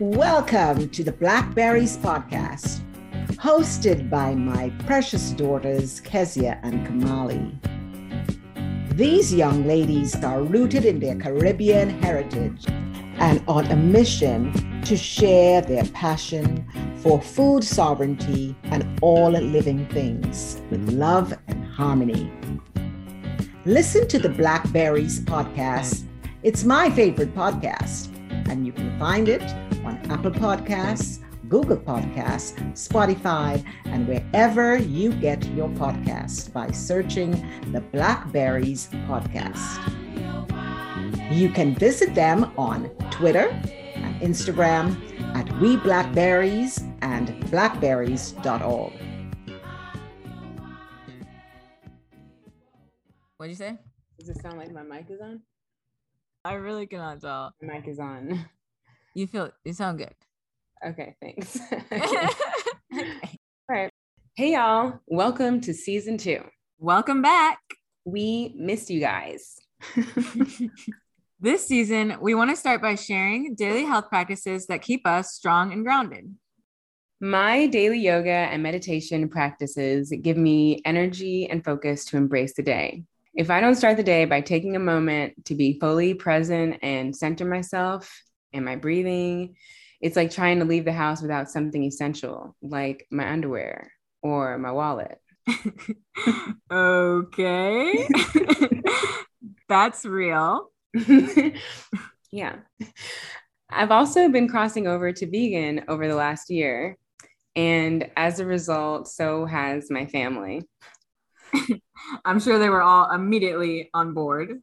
Welcome to the Blackberries Podcast, hosted by my precious daughters, Kezia and Kamali. These young ladies are rooted in their Caribbean heritage and on a mission to share their passion for food sovereignty and all living things with love and harmony. Listen to the Blackberries podcast. It's my favorite podcast, and you can find it Apple Podcasts, Google Podcasts, Spotify, and wherever you get your podcast by searching the Blackberries Podcast. You can visit them on Twitter and Instagram at We Blackberries and blackberries.org. What'd you say? Does it sound like my mic is on? I really cannot tell. My mic is on. You feel you sound good. Okay, thanks. okay. All right. Hey, y'all. Welcome to season two. Welcome back. We missed you guys. This season, we want to start by sharing daily health practices that keep us strong and grounded. My daily yoga and meditation practices give me energy and focus to embrace the day. If I don't start the day by taking a moment to be fully present and center myself and my breathing, it's like trying to leave the house without something essential, like my underwear or my wallet. okay. That's real. yeah. I've also been crossing over to vegan over the last year. And as a result, so has my family. I'm sure they were all immediately on board.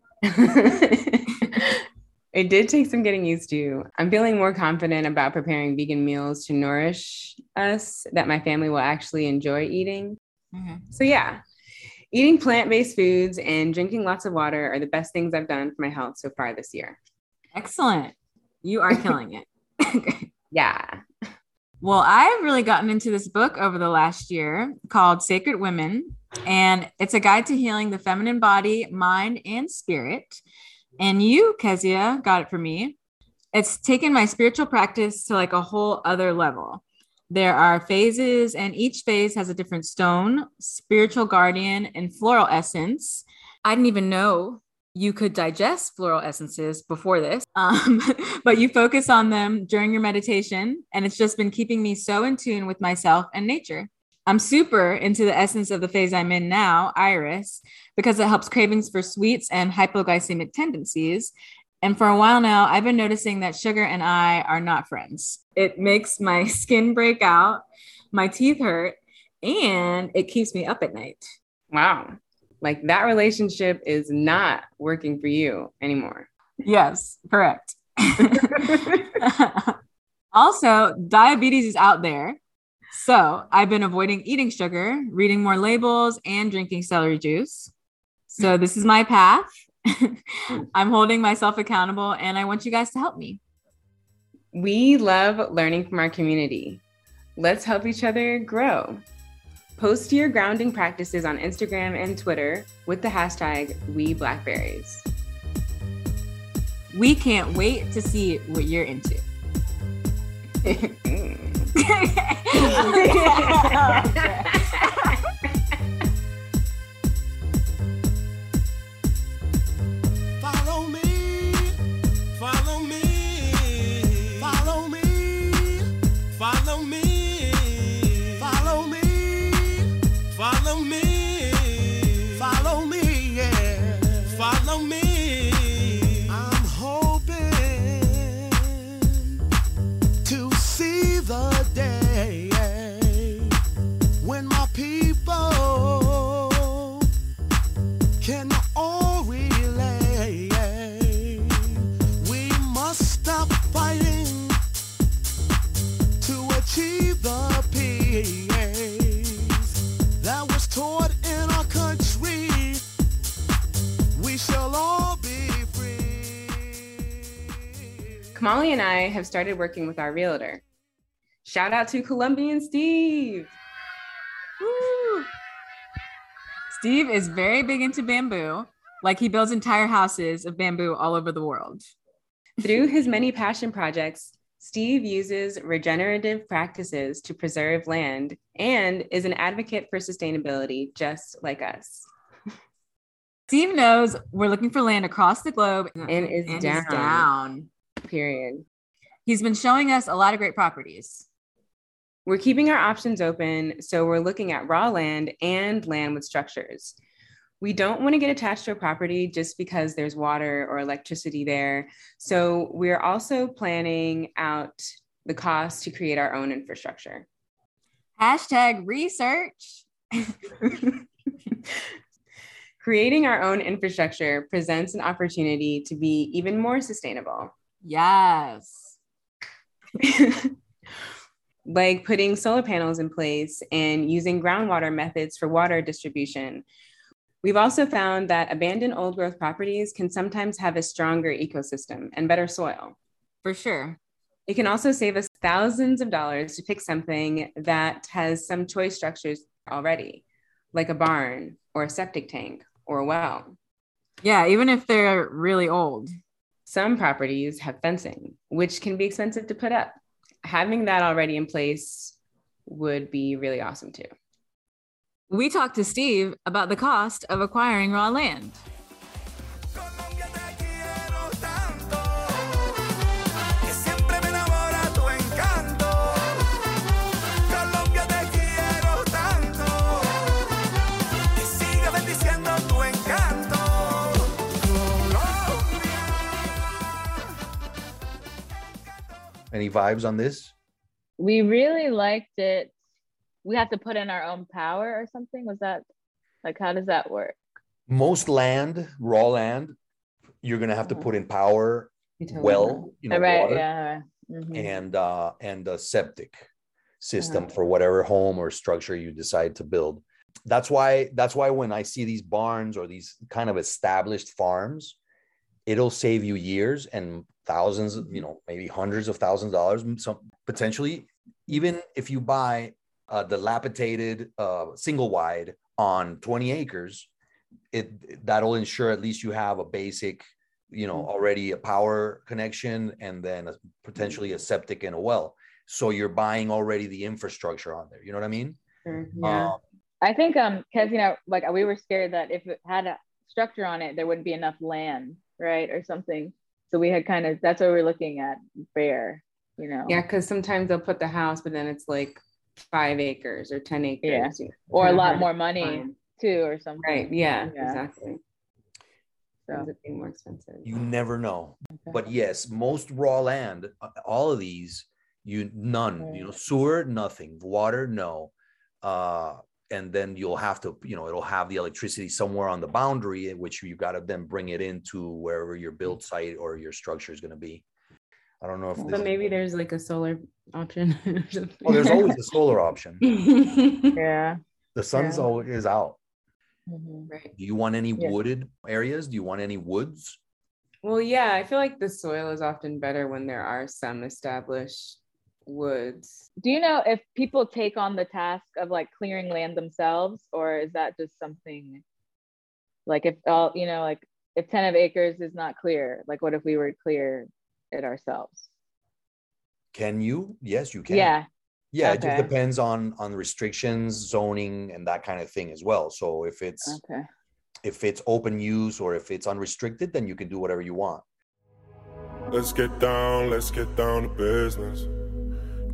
It did take some getting used to. I'm feeling more confident about preparing vegan meals to nourish us that my family will actually enjoy eating. Mm-hmm. So, yeah, eating plant based foods and drinking lots of water are the best things I've done for my health so far this year. Excellent. You are killing it. Yeah. Well, I've really gotten into this book over the last year called Sacred Women, and it's a guide to healing the feminine body, mind, and spirit. And you, Kezia, got it for me. It's taken my spiritual practice to like a whole other level. There are phases, and each phase has a different stone, spiritual guardian, and floral essence. I didn't even know you could digest floral essences before this, um, but you focus on them during your meditation, and it's just been keeping me so in tune with myself and nature. I'm super into the essence of the phase I'm in now, Iris, because it helps cravings for sweets and hypoglycemic tendencies. And for a while now, I've been noticing that sugar and I are not friends. It makes my skin break out, my teeth hurt, and it keeps me up at night. Wow. Like that relationship is not working for you anymore. Yes, correct. also, diabetes is out there. So I've been avoiding eating sugar, reading more labels, and drinking celery juice. So hmm. this is my path. Hmm. I'm holding myself accountable, and I want you guys to help me. We love learning from our community. Let's help each other grow. Post your grounding practices on Instagram and Twitter with the hashtag WeBlackberries. We can't wait to see what you're into. Hmm. Follow and I have started working with our realtor. Shout out to Colombian Steve. Woo! Steve is very big into bamboo. Like he builds entire houses of bamboo all over the world. Through his many passion projects, Steve uses regenerative practices to preserve land and is an advocate for sustainability, just like us. Steve knows we're looking for land across the globe And is and down. is down. Period. He's been showing us a lot of great properties. We're keeping our options open, so we're looking at raw land and land with structures. We don't want to get attached to a property just because there's water or electricity there. So we're also planning out the cost to create our own infrastructure. Hashtag research. Creating our own infrastructure presents an opportunity to be even more sustainable. Yes. like putting solar panels in place and using groundwater methods for water distribution. We've also found that abandoned old growth properties can sometimes have a stronger ecosystem and better soil. For sure. It can also save us thousands of dollars to pick something that has some choice structures already, like a barn or a septic tank or a well. Yeah, even if they're really old. Some properties have fencing, which can be expensive to put up. Having that already in place would be really awesome too. We talked to Steve about the cost of acquiring raw land. Any vibes on this? We really liked it. We have to put in our own power or something. Was that like how does that work? Most land, raw land, you're gonna have to put in power, well, you know, right, water, yeah. mhm. and uh, and a septic system Uh-huh. for whatever home or structure you decide to build. That's why that's why when I see these barns or these kind of established farms, it'll save you years and thousands, you know, maybe hundreds of thousands of dollars, some potentially, even if you buy a dilapidated uh, single wide on 20 acres, it that'll ensure at least you have a basic, you know, already a power connection and then a, potentially a septic and a well. So you're buying already the infrastructure on there. You know what I mean? Sure, Yeah. Um, I think um because you know like we were scared that if it had a structure on it there wouldn't be enough land right or something so we had kind of that's what we're looking at bare you know Yeah, because sometimes they'll put the house, but then it's like five acres or 10 acres. Yeah. or a lot more money find. too or something Right. Yeah, Yeah. exactly. Ends so up being more expensive. you never know. Okay. But yes, most raw land, uh, all of these, you none, you know, sewer, nothing, water, no. Uh, and then you'll have to, you know, it'll have the electricity somewhere on the boundary, in which you've got to then bring it into wherever your build site or your structure is going to be. I don't know if this But maybe there's like a solar option. well, there's always a solar option. yeah The sun's Yeah. always out. Mhm. right. Do you want any Yeah. wooded areas? Do you want any woods? Well, yeah, I feel like the soil is often better when there are some established woods. do you know if people take on the task of like clearing land themselves or is that just something like if all you know like if 10 of acres is not clear like what if we were to clear it ourselves Can you? Yes, you can. yeah Yeah, it just depends on on restrictions, zoning, and that kind of thing as well. So if it's okay if it's open use or if it's unrestricted, then you can do whatever you want. Let's get down, let's get down to business.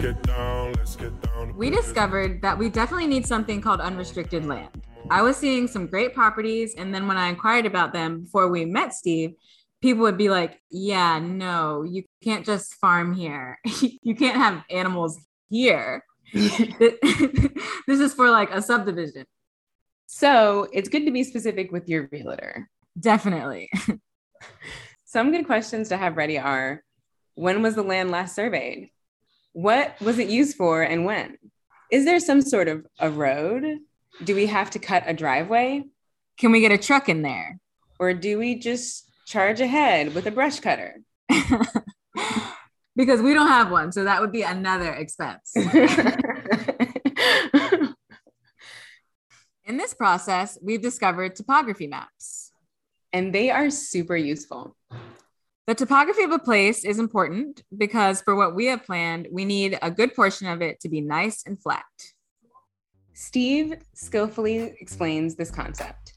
Let's get down, let's get down We discovered that we definitely need something called unrestricted land. I was seeing some great properties, and then when I inquired about them before we met Steve, people would be like, Yeah, no, you can't just farm here. you can't have animals here. this is for like a subdivision. So it's good to be specific with your realtor. Definitely. Some good questions to have ready are when was the land last surveyed? What was it used for and when? Is there some sort of a road? Do we have to cut a driveway? Can we get a truck in there? Or do we just charge ahead with a brush cutter? because we don't have one. So that would be another expense. In this process, we've discovered topography maps. and they are super useful. The topography of a place is important because for what we have planned, we need a good portion of it to be nice and flat. Steve skillfully explains this concept.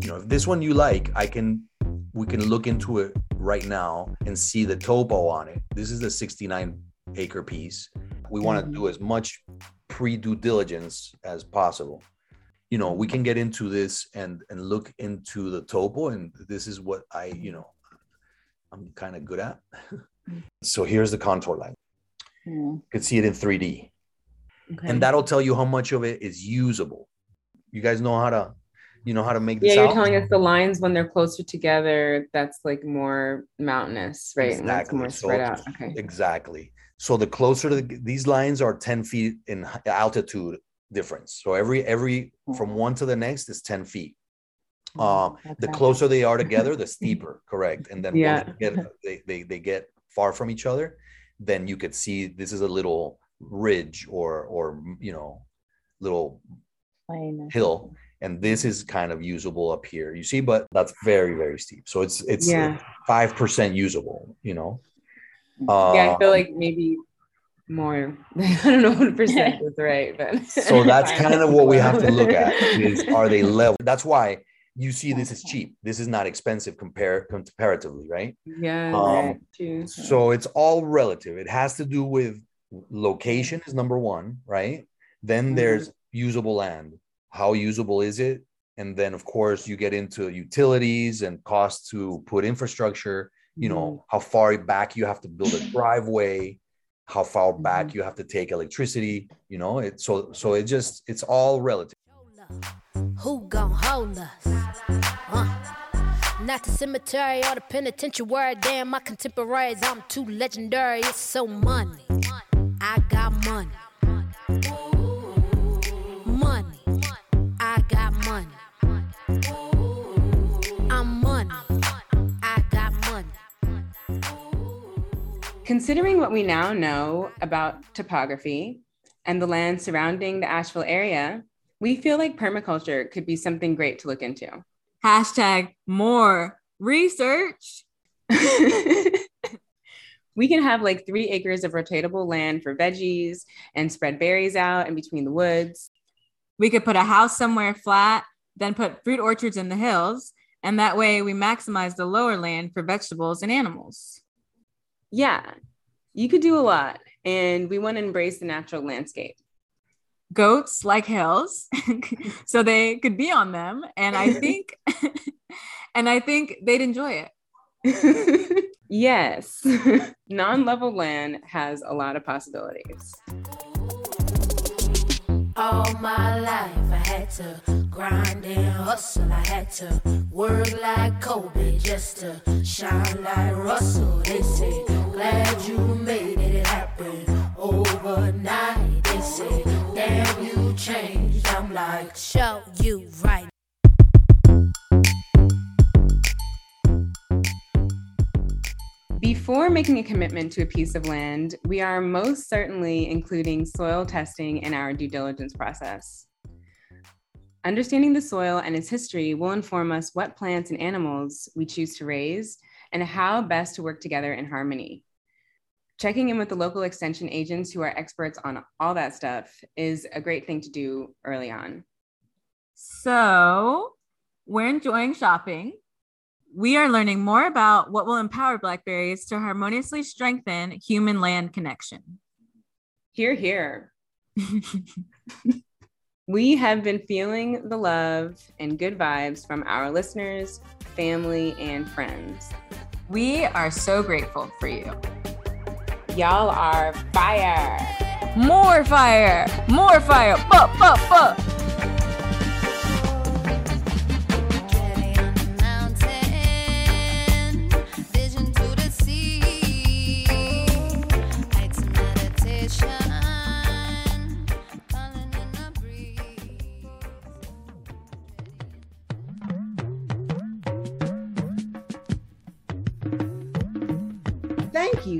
you know if this one you like i can we can look into it right now and see the topo on it this is the 69 acre piece we want to mm-hmm. do as much pre due diligence as possible you know we can get into this and and look into the topo and this is what i you know i'm kind of good at so here's the contour line hmm. you can see it in 3d Okay. and that'll tell you how much of it is usable you guys know how to you know how to make this yeah, you're out telling us the lines when they're closer together, that's like more mountainous, right? And that's Exactly. more So- spread out. Okay. Exactly. So the closer to the, these lines are 10 feet in altitude difference. So every every from one to the next is 10 feet. Um, the closer they are together, the steeper, correct. And then Yeah. they get uh, they, they they get far from each other, then you could see this is a little ridge or or you know little Plain. hill and this is kind of usable up here you see but that's very very steep so it's it's Yeah. five percent usable you know yeah, I Uh, feel like maybe more. I don't know what percent is right, but so that's kind of what we have to look at is are they level that's why you see this is cheap this is not expensive compare comparatively right yeah. Um, right, so it's all relative it has to do with location is number one right then there's usable land how usable is it and then of course you get into utilities and costs to put infrastructure you know mm-hmm. how far back you have to build a driveway how far back mm-hmm. you have to take electricity you know it so so it just it's all relative Who gon' hold us? Huh? Not the cemetery or the penitentiary. Damn, my contemporaries, I'm too legendary. It's so money. I got. Money. Considering what we now know about topography and the land surrounding the Asheville area, we feel like permaculture could be something great to look into. Hashtag more research. we can have like three acres of rotatable land for veggies and spread berries out in between the woods. We could put a house somewhere flat, then put fruit orchards in the hills, and that way we maximize the lower land for vegetables and animals. Yeah, you could do a lot, and we want to embrace the natural landscape. Goats like hills, so they could be on them, and I think, and I think they'd enjoy it. yes, non level land has a lot of possibilities. All my life I had to grind and hustle. I had to work like Kobe just to shine like Russell. They say, glad you made it happen overnight. They say, damn, you changed. I'm like, show you right. Before making a commitment to a piece of land, we are most certainly including soil testing in our due diligence process. Understanding the soil and its history will inform us what plants and animals we choose to raise and how best to work together in harmony. Checking in with the local extension agents who are experts on all that stuff is a great thing to do early on. So we're enjoying shopping. We are learning more about what will empower blackberries to harmoniously strengthen human land connection. Here, here. we have been feeling the love and good vibes from our listeners, family, and friends. We are so grateful for you. Y'all are fire. More fire, more fire, but, but, but.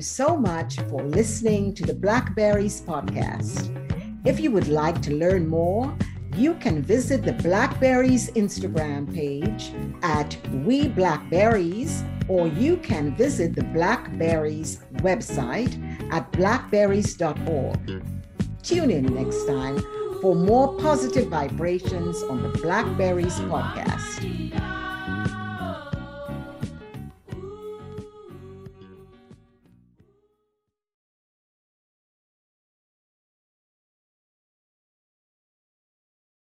So much for listening to the Blackberries podcast. If you would like to learn more, you can visit the Blackberries Instagram page at We Blackberries, or you can visit the Blackberries website at blackberries.org. Tune in next time for more positive vibrations on the Blackberries podcast.